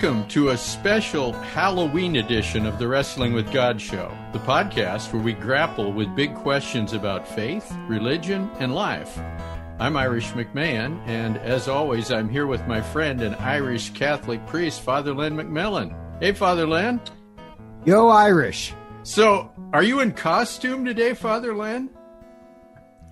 Welcome to a special Halloween edition of the Wrestling with God show, the podcast where we grapple with big questions about faith, religion, and life. I'm Irish McMahon, and as always, I'm here with my friend and Irish Catholic priest, Father Len McMillan. Hey, Father Len. Yo, Irish. So, are you in costume today, Father Len?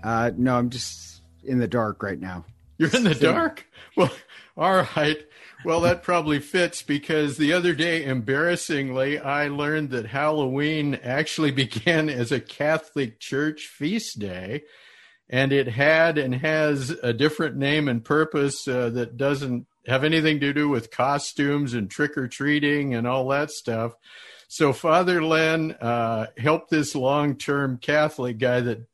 Uh, no, I'm just in the dark right now. You're in the dark? Well, all right. Well, that probably fits because the other day, embarrassingly, I learned that Halloween actually began as a Catholic Church feast day. And it had and has a different name and purpose uh, that doesn't have anything to do with costumes and trick or treating and all that stuff. So, Father Len uh, helped this long term Catholic guy that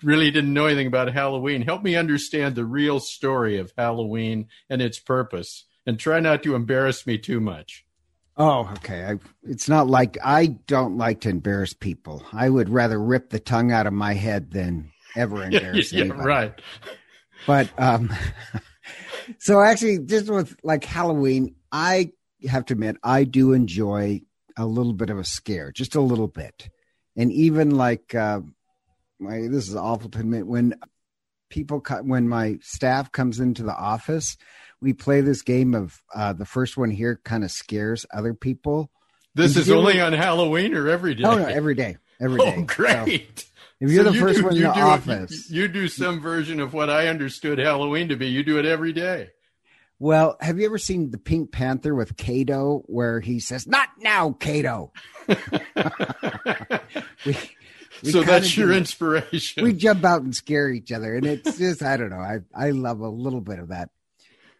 really didn't know anything about Halloween help me understand the real story of Halloween and its purpose and try not to embarrass me too much. Oh, okay. I, it's not like I don't like to embarrass people. I would rather rip the tongue out of my head than ever embarrass yeah, anybody. right. But um, so actually, just with like Halloween, I have to admit I do enjoy a little bit of a scare, just a little bit, and even like uh, my this is awful to admit when people cut, when my staff comes into the office we play this game of uh, the first one here kind of scares other people. This is only on Halloween or every day? Oh no, every day, every oh. Oh, great! So if you're so the you first do, one in the do, office, you, you do some version of what I understood Halloween to be. You do it every day. Well, have you ever seen the Pink Panther with Cato, where he says, "Not now, Cato"? we, we so that's your inspiration. We jump out and scare each other, and it's just I don't know. I I love a little bit of that.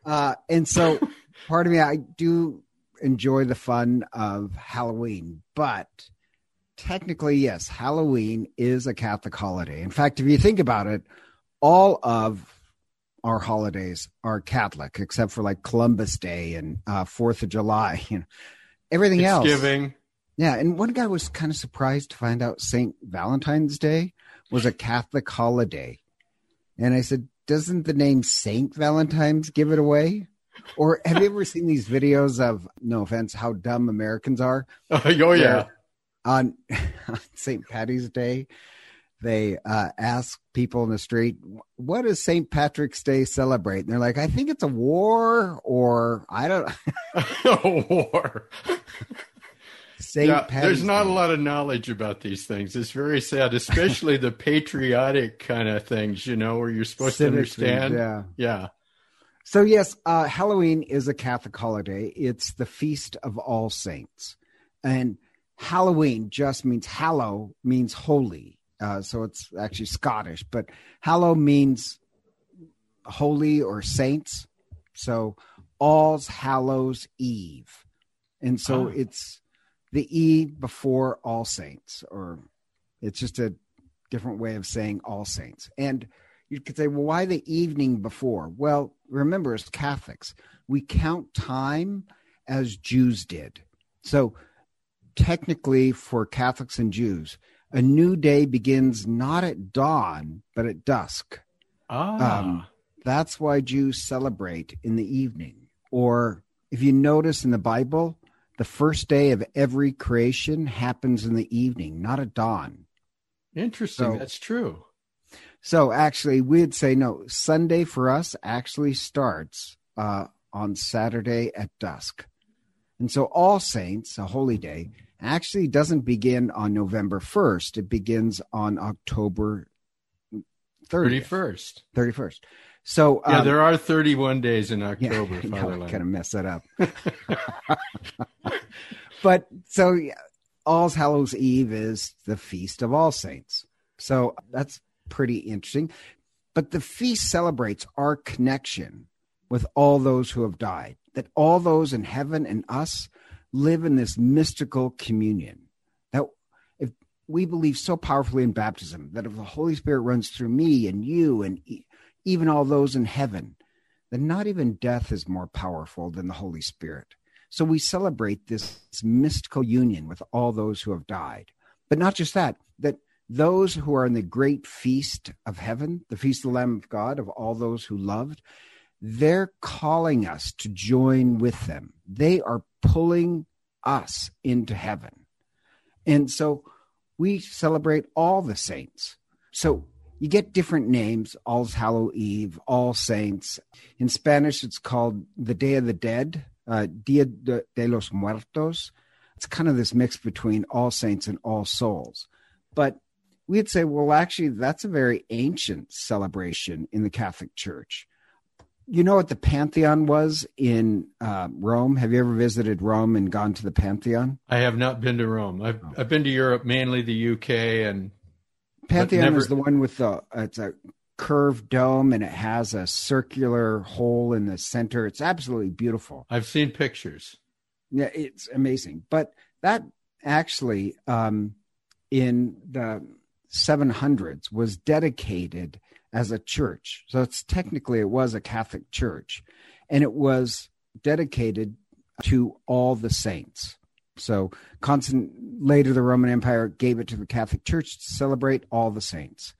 Uh, and so part of me, I do enjoy the fun of Halloween, but technically, yes, Halloween is a Catholic holiday. In fact, if you think about it, all of our holidays are Catholic, except for like Columbus Day and uh, Fourth of July. You know, everything else. Thanksgiving. Yeah, and one guy was kind of surprised to find out Saint Valentine's Day was a Catholic holiday, and I said, doesn't the name Saint Valentine's give it away? Or have you ever seen these videos of, no offense, how dumb Americans are? Oh, yeah. On, on St. Patty's Day, they uh, ask people in the street, what does St. Patrick's Day celebrate? And they're like, I think it's a war or I don't. a war. St. Yeah, there's not Day. a lot of knowledge about these things. It's very sad, especially the patriotic kind of things, you know, where you're supposed Civic to understand. Yeah. Yeah. So, yes, uh, Halloween is a Catholic holiday. It's the feast of all saints. And Halloween just means hallow means holy. Uh, so it's actually Scottish, but hallow means holy or saints. So All's Hallows Eve. And so oh. it's the E before All Saints, or it's just a different way of saying All Saints. And you could say, well, why the evening before? Well, remember, as Catholics, we count time as Jews did. So, technically, for Catholics and Jews, a new day begins not at dawn, but at dusk. Ah. Um, that's why Jews celebrate in the evening. Or if you notice in the Bible, the first day of every creation happens in the evening, not at dawn. Interesting. So, That's true. So actually, we'd say no. Sunday for us actually starts uh, on Saturday at dusk, and so All Saints, a holy day, actually doesn't begin on November first. It begins on October thirty first. Thirty first. So yeah, um, there are 31 days in October. Yeah, I kind of mess that up. but so yeah, All's Hallows Eve is the feast of all saints. So that's pretty interesting. But the feast celebrates our connection with all those who have died, that all those in heaven and us live in this mystical communion. That if we believe so powerfully in baptism, that if the Holy Spirit runs through me and you and even all those in heaven, then not even death is more powerful than the Holy Spirit. So we celebrate this, this mystical union with all those who have died. But not just that, that those who are in the great feast of heaven, the feast of the Lamb of God, of all those who loved, they're calling us to join with them. They are pulling us into heaven. And so we celebrate all the saints. So you get different names All's Hallow Eve, All Saints. In Spanish, it's called the Day of the Dead, uh, Dia de, de los Muertos. It's kind of this mix between All Saints and All Souls. But we'd say, well, actually, that's a very ancient celebration in the Catholic Church. You know what the Pantheon was in uh, Rome? Have you ever visited Rome and gone to the Pantheon? I have not been to Rome. I've, oh. I've been to Europe, mainly the UK and Pantheon never... is the one with the it's a curved dome and it has a circular hole in the center. It's absolutely beautiful. I've seen pictures. Yeah, it's amazing. But that actually um, in the 700s was dedicated as a church. So it's technically it was a Catholic church and it was dedicated to all the saints. So constant later the Roman Empire gave it to the Catholic Church to celebrate all the saints.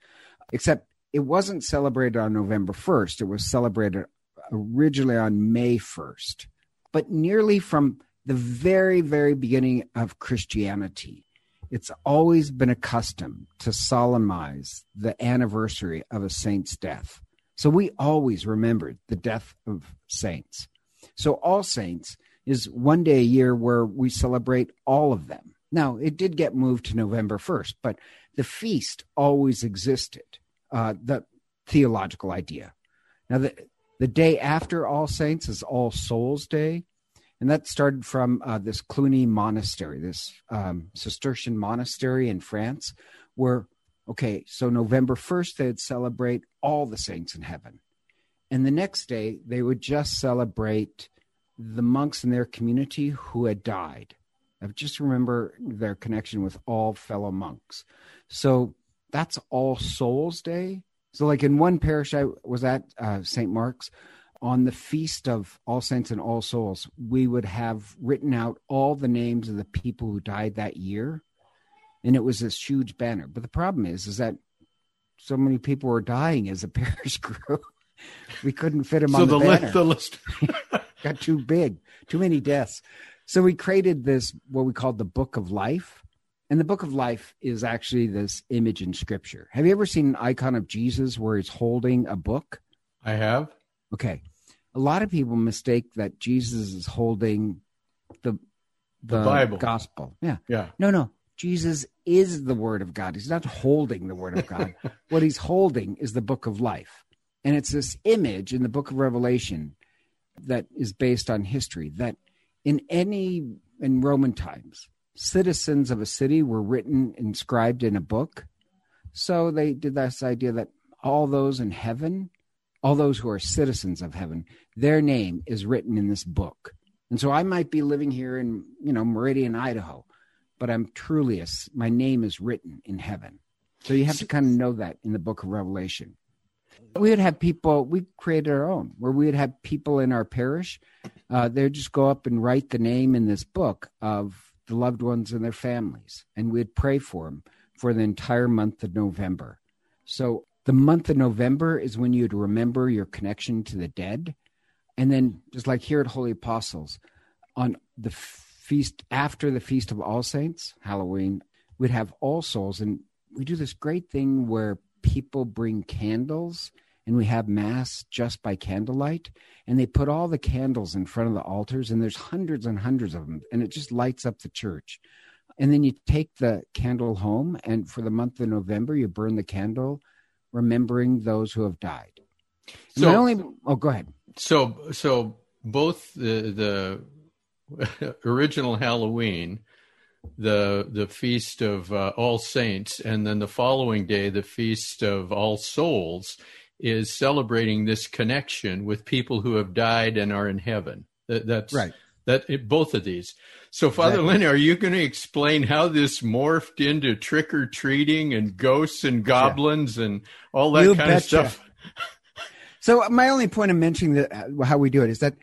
Except it wasn't celebrated on November 1st. It was celebrated originally on May 1st. But nearly from the very, very beginning of Christianity, it's always been a custom to solemnize the anniversary of a saint's death. So we always remembered the death of saints. So All Saints is one day a year where we celebrate all of them. Now, it did get moved to November 1st, but the feast always existed, uh, the theological idea. Now, the, the day after All Saints is All Souls Day, and that started from uh, this Cluny monastery, this um, Cistercian monastery in France, where, okay, so November 1st, they'd celebrate all the saints in heaven. And the next day, they would just celebrate the monks in their community who had died. I just remember their connection with all fellow monks. So that's All Souls Day. So, like in one parish I was at, uh, St. Mark's, on the feast of All Saints and All Souls, we would have written out all the names of the people who died that year. And it was this huge banner. But the problem is, is that so many people were dying as a parish grew. we couldn't fit them so on the, the banner. List, the list. got too big, too many deaths. So we created this, what we called the Book of Life. And the Book of Life is actually this image in Scripture. Have you ever seen an icon of Jesus where he's holding a book? I have. Okay. A lot of people mistake that Jesus is holding the the, the Bible gospel. Yeah. Yeah. No, no. Jesus is the word of God. He's not holding the word of God. what he's holding is the book of life. And it's this image in the book of Revelation that is based on history that in any in roman times citizens of a city were written inscribed in a book. So they did this idea that all those in heaven all those who are citizens of heaven their name is written in this book. And so i might be living here in you know meridian idaho but i'm truly a, my name is written in heaven. So you have to kind of know that in the book of revelation we would have people we created our own where we would have people in our parish uh, they'd just go up and write the name in this book of the loved ones and their families and we'd pray for them for the entire month of november. So the month of november is when you'd remember your connection to the dead and then just like here at holy apostles on the feast after the feast of all saints halloween we'd have all souls and we do this great thing where people bring candles and we have mass just by candlelight and they put all the candles in front of the altars and there's hundreds and hundreds of them and it just lights up the church. And then you take the candle home and for the month of november you burn the candle remembering those who have died. So only oh go ahead. So so both the the original halloween the the feast of uh, All Saints, and then the following day, the feast of All Souls, is celebrating this connection with people who have died and are in heaven. That, that's right. That it, both of these. So, Father exactly. Lenny, are you going to explain how this morphed into trick or treating and ghosts and goblins yeah. and all that you kind betcha. of stuff? so, my only point of mentioning that uh, how we do it is that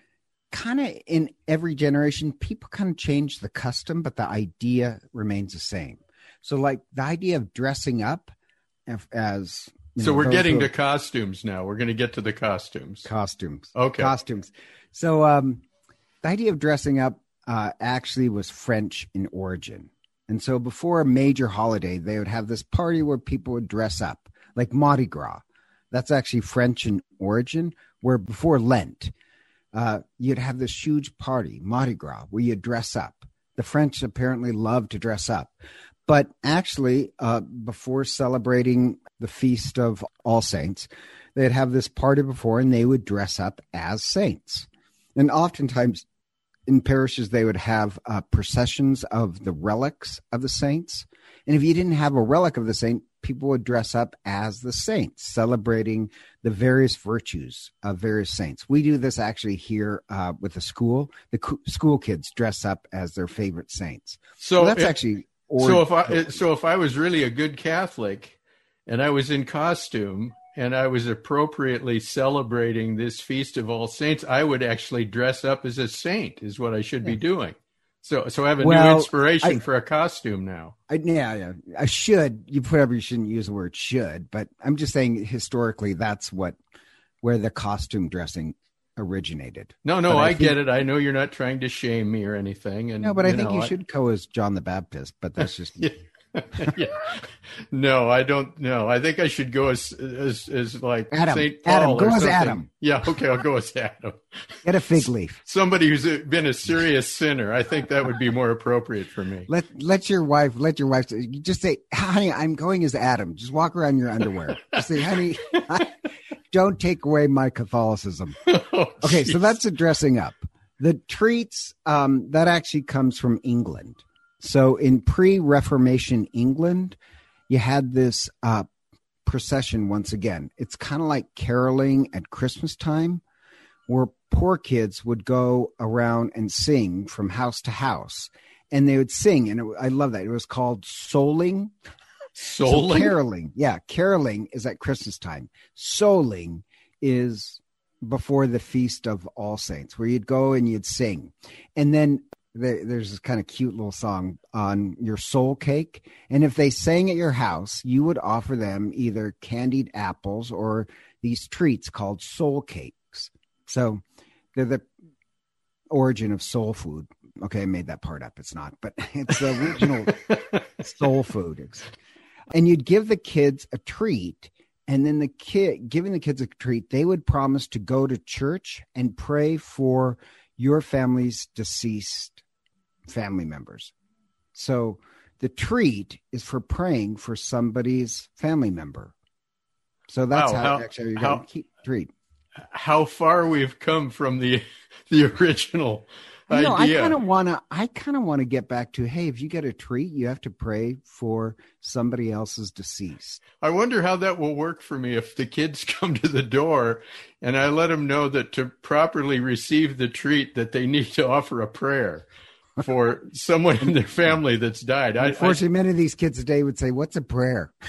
kind of in every generation, people kind of change the custom, but the idea remains the same. So, like the idea of dressing up as So know, we're getting to costumes now. We're going to get to the costumes. costumes. Okay. Costumes. So um, the idea of dressing up uh, actually was French in origin. And so before a major holiday, they would have this party where people would dress up, like Mardi Gras. That's actually French in origin, where before Lent, uh, you'd have this huge party, Mardi Gras, where you dress up. The French apparently love to dress up. But actually, uh, before celebrating the Feast of All Saints, they'd have this party before and they would dress up as saints. And oftentimes in parishes, they would have uh, processions of the relics of the saints. And if you didn't have a relic of the saint, people would dress up as the saints, celebrating the various virtues of various saints. We do this actually here uh, with the school. The co- school kids dress up as their favorite saints. So So that's if- actually. so if I so if I was really a good Catholic and I was in costume and I was appropriately celebrating this feast of all saints, I would actually dress up as a saint is what I should be doing. So so I have a new inspiration I- for a costume now. I, yeah, yeah. I should. You probably shouldn't use the word should, but I'm just saying historically that's what where the costume dressing originated. No, no, I I, think- get it. I know you're not trying to shame me or anything. And No, but I think know, you should go as John the Baptist, but that's just Yeah. yeah. No, I don't know. I think I should go as as, as like Adam. Saint Paul Adam, go as something. Adam. Yeah, okay, I'll go as Adam. get a fig leaf. Somebody who's been a serious sinner. I think that would be more appropriate for me. Let let your wife let your wife you just say, "Honey, I'm going as Adam." Just walk around in your underwear. Just say, "Honey, don't take away my Catholicism." Oh, Okay, so that's a dressing up. The treats um, that actually comes from England. So in pre-Reformation England, you had this uh, procession once again. It's kind of like caroling at Christmas time, where poor kids would go around and sing from house to house, and they would sing. And it, I love that. It was called souling. So caroling, yeah, caroling is at Christmas time. Souling is before the feast of All Saints, where you'd go and you'd sing, and then there, there's this kind of cute little song on your soul cake. And if they sang at your house, you would offer them either candied apples or these treats called soul cakes. So they're the origin of soul food. Okay, I made that part up. It's not, but it's the original soul food. And you'd give the kids a treat, and then the kid giving the kids a treat, they would promise to go to church and pray for your family's deceased family members. So the treat is for praying for somebody's family member. So that's Wow, how, how- actually you're going to keep treat. How far we've come from the the original You know, I kind of want to. I kind of want to get back to. Hey, if you get a treat, you have to pray for somebody else's deceased. I wonder how that will work for me if the kids come to the door and I let them know that to properly receive the treat that they need to offer a prayer for someone in their family that's died. I, Unfortunately, many of these kids today would say, "What's a prayer?"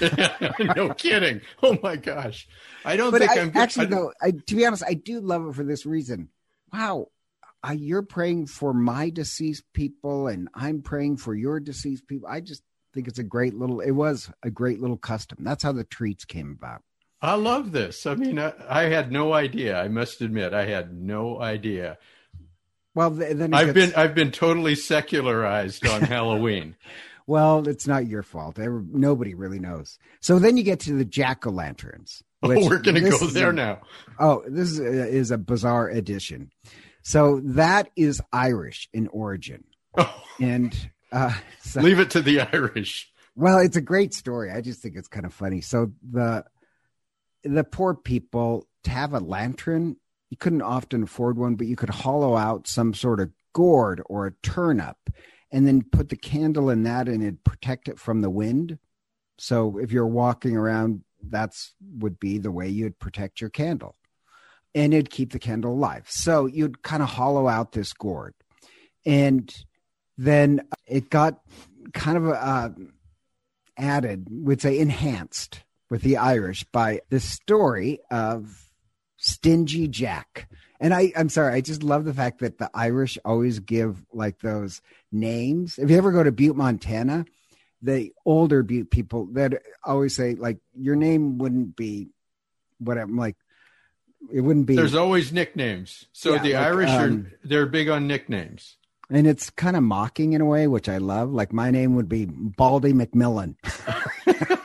No kidding. Oh my gosh. I don't But think I, I'm actually, I, though, I, to be honest, I do love it for this reason. Wow, uh, you're praying for my deceased people, and I'm praying for your deceased people. I just think it's a great little. It was a great little custom. That's how the treats came about. I love this. I mean, I, I had no idea. I must admit, I had no idea. Well, then I've gets- been I've been totally secularized on Halloween. Well, it's not your fault. Nobody really knows. So then you get to the jack o' lanterns. Oh, we're going to go there now. Oh, this is a, is a bizarre addition. So that is Irish in origin, Oh, and uh, so, leave it to the Irish. well, it's a great story. I just think it's kind of funny. So the the poor people to have a lantern, you couldn't often afford one, but you could hollow out some sort of gourd or a turnip, and then put the candle in that, and it'd protect it from the wind. So if you're walking around, that's would be the way you'd protect your candle, and it'd keep the candle alive. So you'd kind of hollow out this gourd, and then it got kind of uh, added, would say enhanced with the Irish by the story of Stingy Jack. And I, I'm sorry, I just love the fact that the Irish always give like those names. If you ever go to Butte, Montana, the older Butte people that always say like your name wouldn't be what I'm like. It wouldn't be. There's always nicknames. So Yeah, the like, Irish um, are they're big on nicknames. and it's kind of mocking in a way, which I love. Like my name would be Baldy McMillan.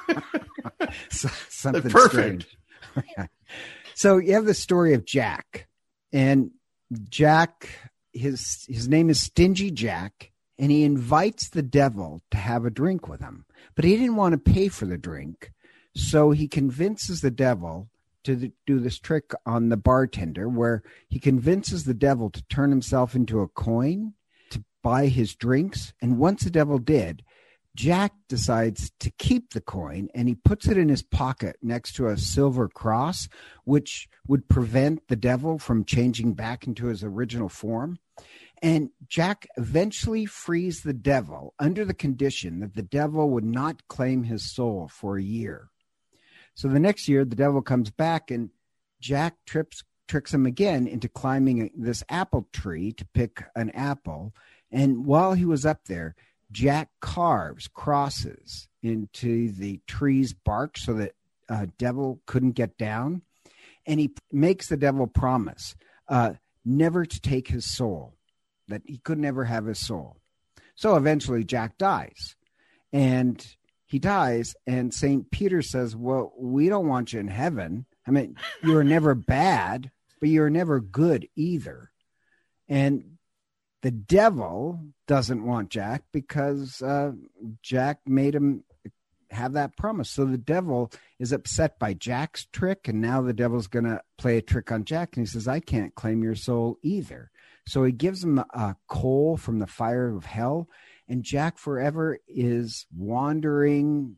So- something Perfect. strange. So you have the story of Jack, and Jack, his his name is Stingy Jack, and he invites the devil to have a drink with him, but he didn't want to pay for the drink, so he convinces the devil to do this trick on the bartender, where he convinces the devil to turn himself into a coin to buy his drinks, and once the devil did. Jack decides to keep the coin and he puts it in his pocket next to a silver cross, which would prevent the devil from changing back into his original form. And Jack eventually frees the devil under the condition that the devil would not claim his soul for a year. So the next year, the devil comes back and Jack trips tricks him again into climbing this apple tree to pick an apple. And while he was up there, Jack carves crosses into the tree's bark so that uh, devil couldn't get down, and he makes the devil promise uh, never to take his soul, that he could never have his soul. So eventually, Jack dies, and he dies, and Saint Peter says, "Well, we don't want you in heaven. I mean, you were never bad, but you were never good either." And the devil doesn't want Jack because uh, Jack made him have that promise. So the devil is upset by Jack's trick, and now the devil's going to play a trick on Jack. And he says, I can't claim your soul either. So he gives him a coal from the fire of hell, and Jack forever is wandering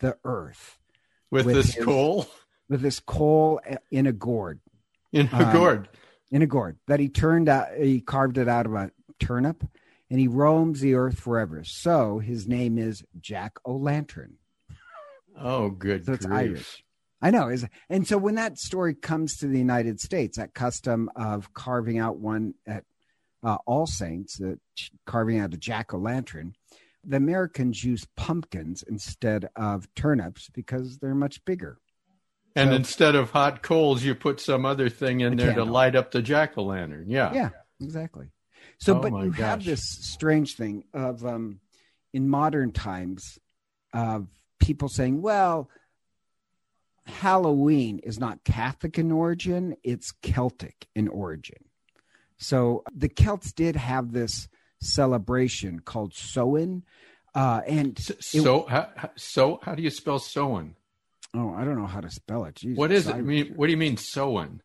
the earth With, with this his- coal with this coal in a gourd. in a um, gourd. In a gourd that he turned out he carved it out of a turnip and he roams the earth forever so his name is jack o'lantern Oh, good so it's grief. Irish. i know is and so when that story comes to the united states that custom of carving out one at uh, all saints uh, carving out a jack o'lantern the americans use pumpkins instead of turnips because they're much bigger And So- instead of hot coals, you put some other thing in there to light up the jack o' lantern. Yeah. yeah exactly so Oh but you have this strange thing of um in modern times of people saying well halloween is not catholic in origin it's celtic in origin so the celts did have this celebration called Samhain, uh and S- So, how, so how do you spell Samhain? Oh i don't know how to spell it Jesus, What is it? I mean, what do you mean Samhain?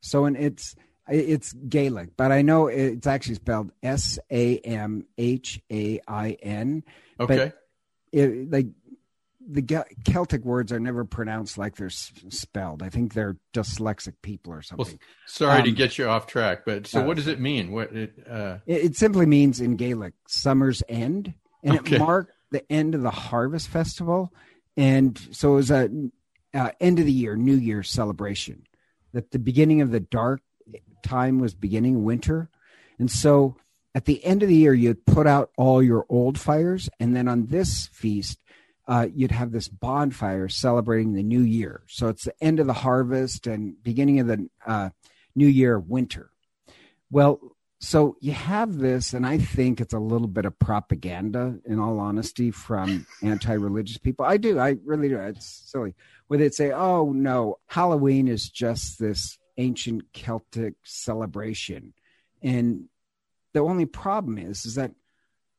So and it's it's Gaelic, but I know it's actually spelled S A M H A I N. Okay. It like the Celtic words are never pronounced like they're spelled. I think they're dyslexic people or something. Sorry to um, get you off track, but so no, what does it mean? What it, uh, It, it simply means in Gaelic summer's end, and Okay. it marked the end of the harvest festival, and so it was a uh, end of the year, New Year celebration. That the beginning of the dark time was beginning winter, and so at the end of the year you'd put out all your old fires, and then on this feast. Uh, you'd have this bonfire celebrating the new year. So it's the end of the harvest and beginning of the uh, new year, winter. Well, so you have this, and I think it's a little bit of propaganda, in all honesty, from anti-religious people. I do, I really do. It's silly where they'd say, "Oh no, Halloween is just this ancient Celtic celebration," and the only problem is, is that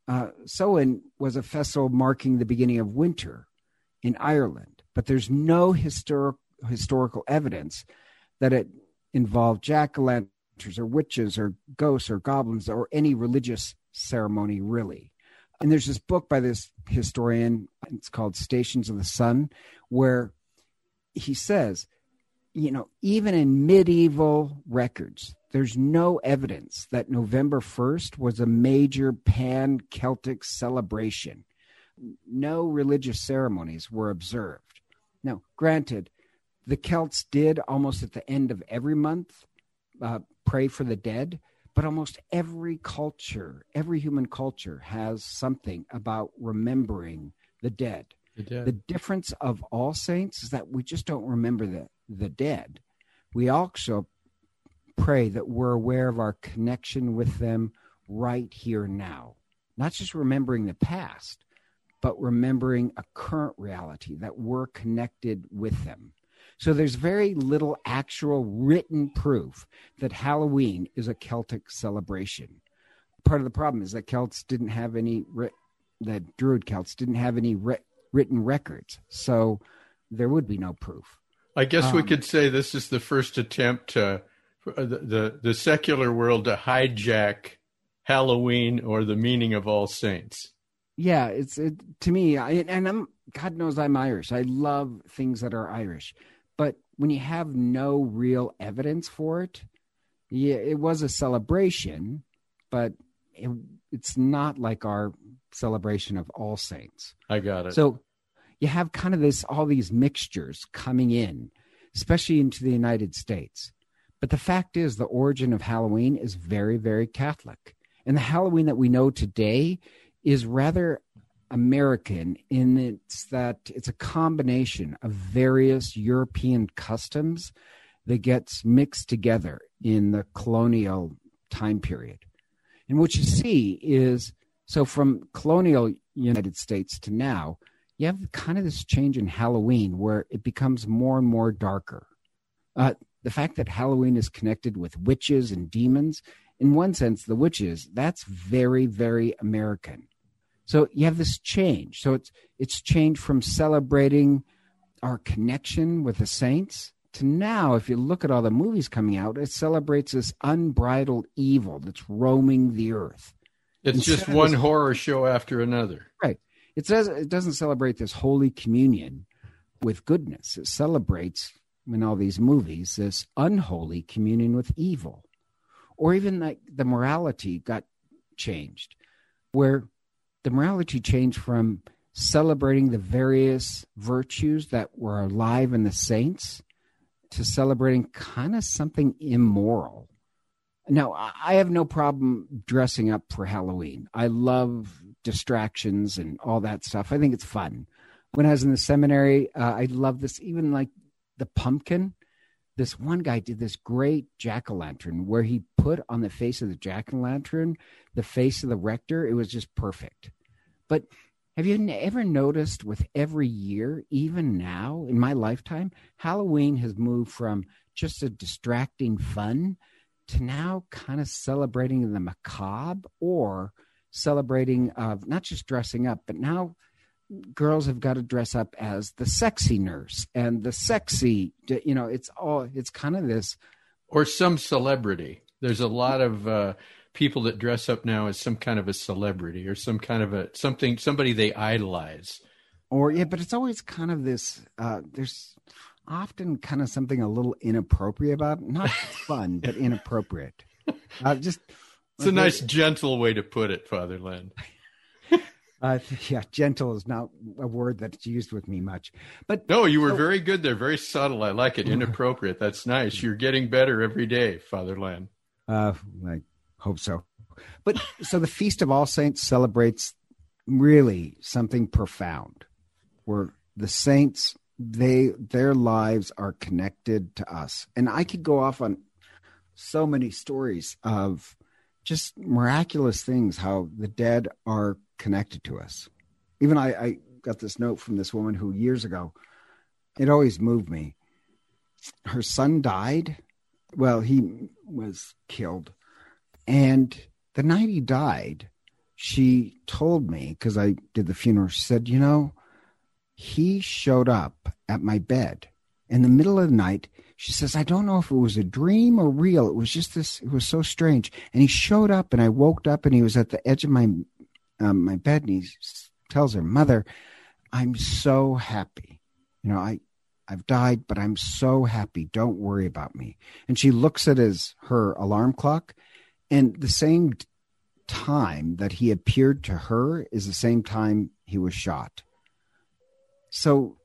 uh, Samhain was a festival marking the beginning of winter in Ireland, but there's no historic historical evidence that it involved jack o' or witches or ghosts or goblins or any religious ceremony, really. And there's this book by this historian, it's called Stations of the Sun, where he says, you know, even in medieval records, there's no evidence that November 1st was a major pan Celtic celebration. No religious ceremonies were observed. Now, granted, the Celts did almost at the end of every month uh, pray for the dead, but almost every culture, every human culture has something about remembering the dead. The dead. The difference of all saints is that we just don't remember the, the dead. We also pray that we're aware of our connection with them right here now, not just remembering the past, but remembering a current reality that we're connected with them. So there's very little actual written proof that Halloween is a Celtic celebration. Part of the problem is that Celts didn't have any, that Druid Celts didn't have any written records. So there would be no proof. I guess um, we could say this is the first attempt to, uh, the, the, the secular world to hijack Halloween or the meaning of All Saints. Yeah, it's it, to me, I, and I'm God knows I'm Irish. I love things that are Irish, but when you have no real evidence for it, yeah, it was a celebration, but it, it's not like our celebration of All Saints. I got it. So you have kind of this all these mixtures coming in, especially into the United States. But the fact is, the origin of Halloween is very, very Catholic. And the Halloween that we know today is rather American in it's that it's a combination of various European customs that gets mixed together in the colonial time period. And what you see is so from colonial United States to now, you have kind of this change in Halloween where it becomes more and more darker. Uh, the fact that Halloween is connected with witches and demons, in one sense, the witches, that's very, very American. So you have this change. So it's it's changed from celebrating our connection with the saints to now, if you look at all the movies coming out, it celebrates this unbridled evil that's roaming the earth. It's Instead just one this, horror show after another. Right. It says it doesn't celebrate this holy communion with goodness. It celebrates in all these movies this unholy communion with evil. Or even like the morality got changed, where the morality changed from celebrating the various virtues that were alive in the saints to celebrating kind of something immoral. Now, I have no problem dressing up for Halloween. I love distractions and all that stuff. I think it's fun. When I was in the seminary, uh, I love this, even like the pumpkin. This one guy did this great jack o' lantern where he put on the face of the jack o' lantern the face of the rector. It was just perfect. But have you ever noticed with every year, even now in my lifetime, Halloween has moved from just a distracting fun to now kind of celebrating the macabre or celebrating of not just dressing up, but now girls have got to dress up as the sexy nurse and the sexy, you know, it's all, it's kind of this. Or some celebrity. There's a lot of, uh, people that dress up now as some kind of a celebrity or some kind of a something somebody they idolize or yeah but it's always kind of this uh there's often kind of something a little inappropriate about it. not fun but inappropriate uh, just it's a nice gentle way to put it Father Len uh, yeah, gentle is not a word that's used with me much. But no, you were so, very good there, very subtle. I like it. Inappropriate. That's nice. You're getting better every day, Father Len. Uh, like Hope so. But so the Feast of All Saints celebrates really something profound where the saints they their lives are connected to us. And I could go off on so many stories of just miraculous things how the dead are connected to us. Even I, I got this note from this woman who years ago it always moved me. Her son died. Well, he was killed and the night he died, she told me, because I did the funeral, she said, You know, he showed up at my bed in the middle of the night. She says, I don't know if it was a dream or real. It was just this, it was so strange. And he showed up, and I woke up, and he was at the edge of my, um, my bed, and he tells her, Mother, I'm so happy. You know, I, I've died, but I'm so happy. Don't worry about me. And she looks at his her alarm clock and the same time that he appeared to her is the same time he was shot. So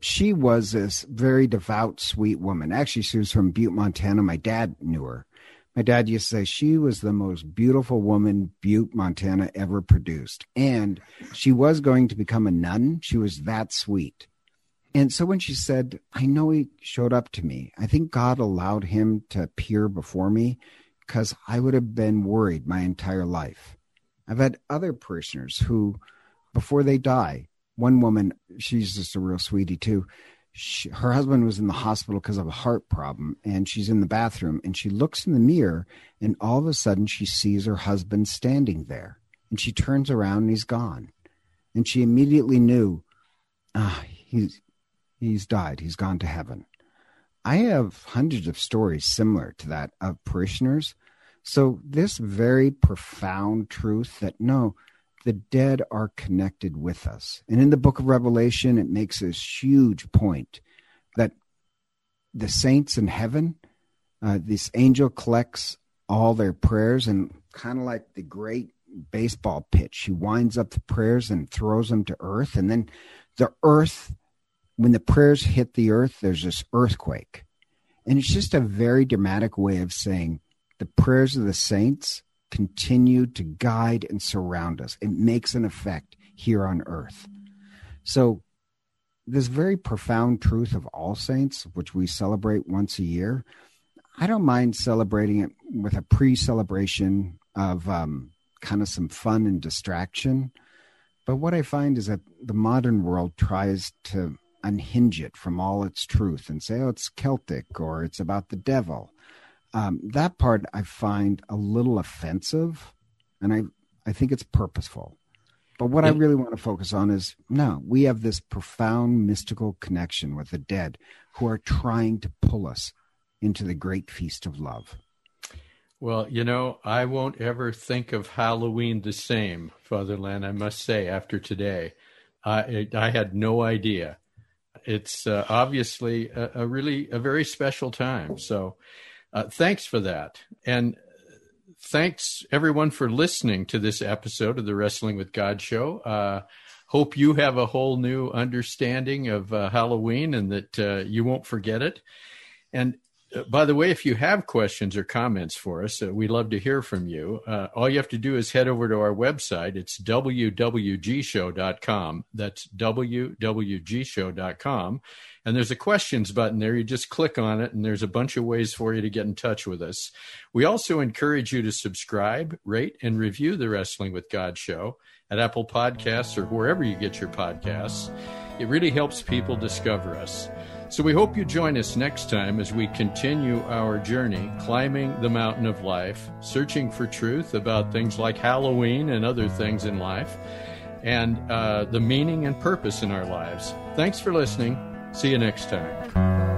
she was this very devout, sweet woman. Actually, she was from Butte, Montana. My dad knew her. My dad used to say she was the most beautiful woman Butte, Montana ever produced. And she was going to become a nun. She was that sweet. And so when she said, I know he showed up to me, I think God allowed him to appear before me because I would have been worried my entire life. I've had other parishioners who, before they die, one woman, she's just a real sweetie too. She, her husband was in the hospital because of a heart problem and she's in the bathroom and she looks in the mirror and all of a sudden she sees her husband standing there and she turns around and he's gone. And she immediately knew ah he's he's died. He's gone to heaven. I have hundreds of stories similar to that of parishioners. So this very profound truth that no the dead are connected with us. And in the book of Revelation, it makes this huge point that the saints in heaven, uh, this angel collects all their prayers and kind of like the great baseball pitch, he winds up the prayers and throws them to earth. And then the earth, when the prayers hit the earth, there's this earthquake. And it's just a very dramatic way of saying the prayers of the saints continue to guide and surround us. It makes an effect here on earth. So, this very profound truth of All Saints, which we celebrate once a year, I don't mind celebrating it with a pre celebration of um, kind of some fun and distraction. But what I find is that the modern world tries to unhinge it from all its truth and say, oh, it's Celtic or it's about the devil um, that part I find a little offensive, and I I think it's purposeful. But what I really want to focus on is no, we have this profound mystical connection with the dead who are trying to pull us into the great feast of love. Well, you know, I won't ever think of Halloween the same, Father Len, I must say, after today. I, I had no idea. It's uh, obviously a, a, really a very special time. So uh, thanks for that. And thanks everyone for listening to this episode of the Wrestling with God show. Uh, hope you have a whole new understanding of uh, Halloween and that uh, you won't forget it. And by the way, if you have questions or comments for us, uh, we'd love to hear from you. Uh, all you have to do is head over to our website. It's wwgshow.com. That's wwgshow.com. And there's a questions button there. You just click on it, and there's a bunch of ways for you to get in touch with us. We also encourage you to subscribe, rate, and review the Wrestling with God show at Apple Podcasts or wherever you get your podcasts. It really helps people discover us. So we hope you join us next time as we continue our journey climbing the mountain of life, searching for truth about things like Halloween and other things in life, and uh, the meaning and purpose in our lives. Thanks for listening. See you next time.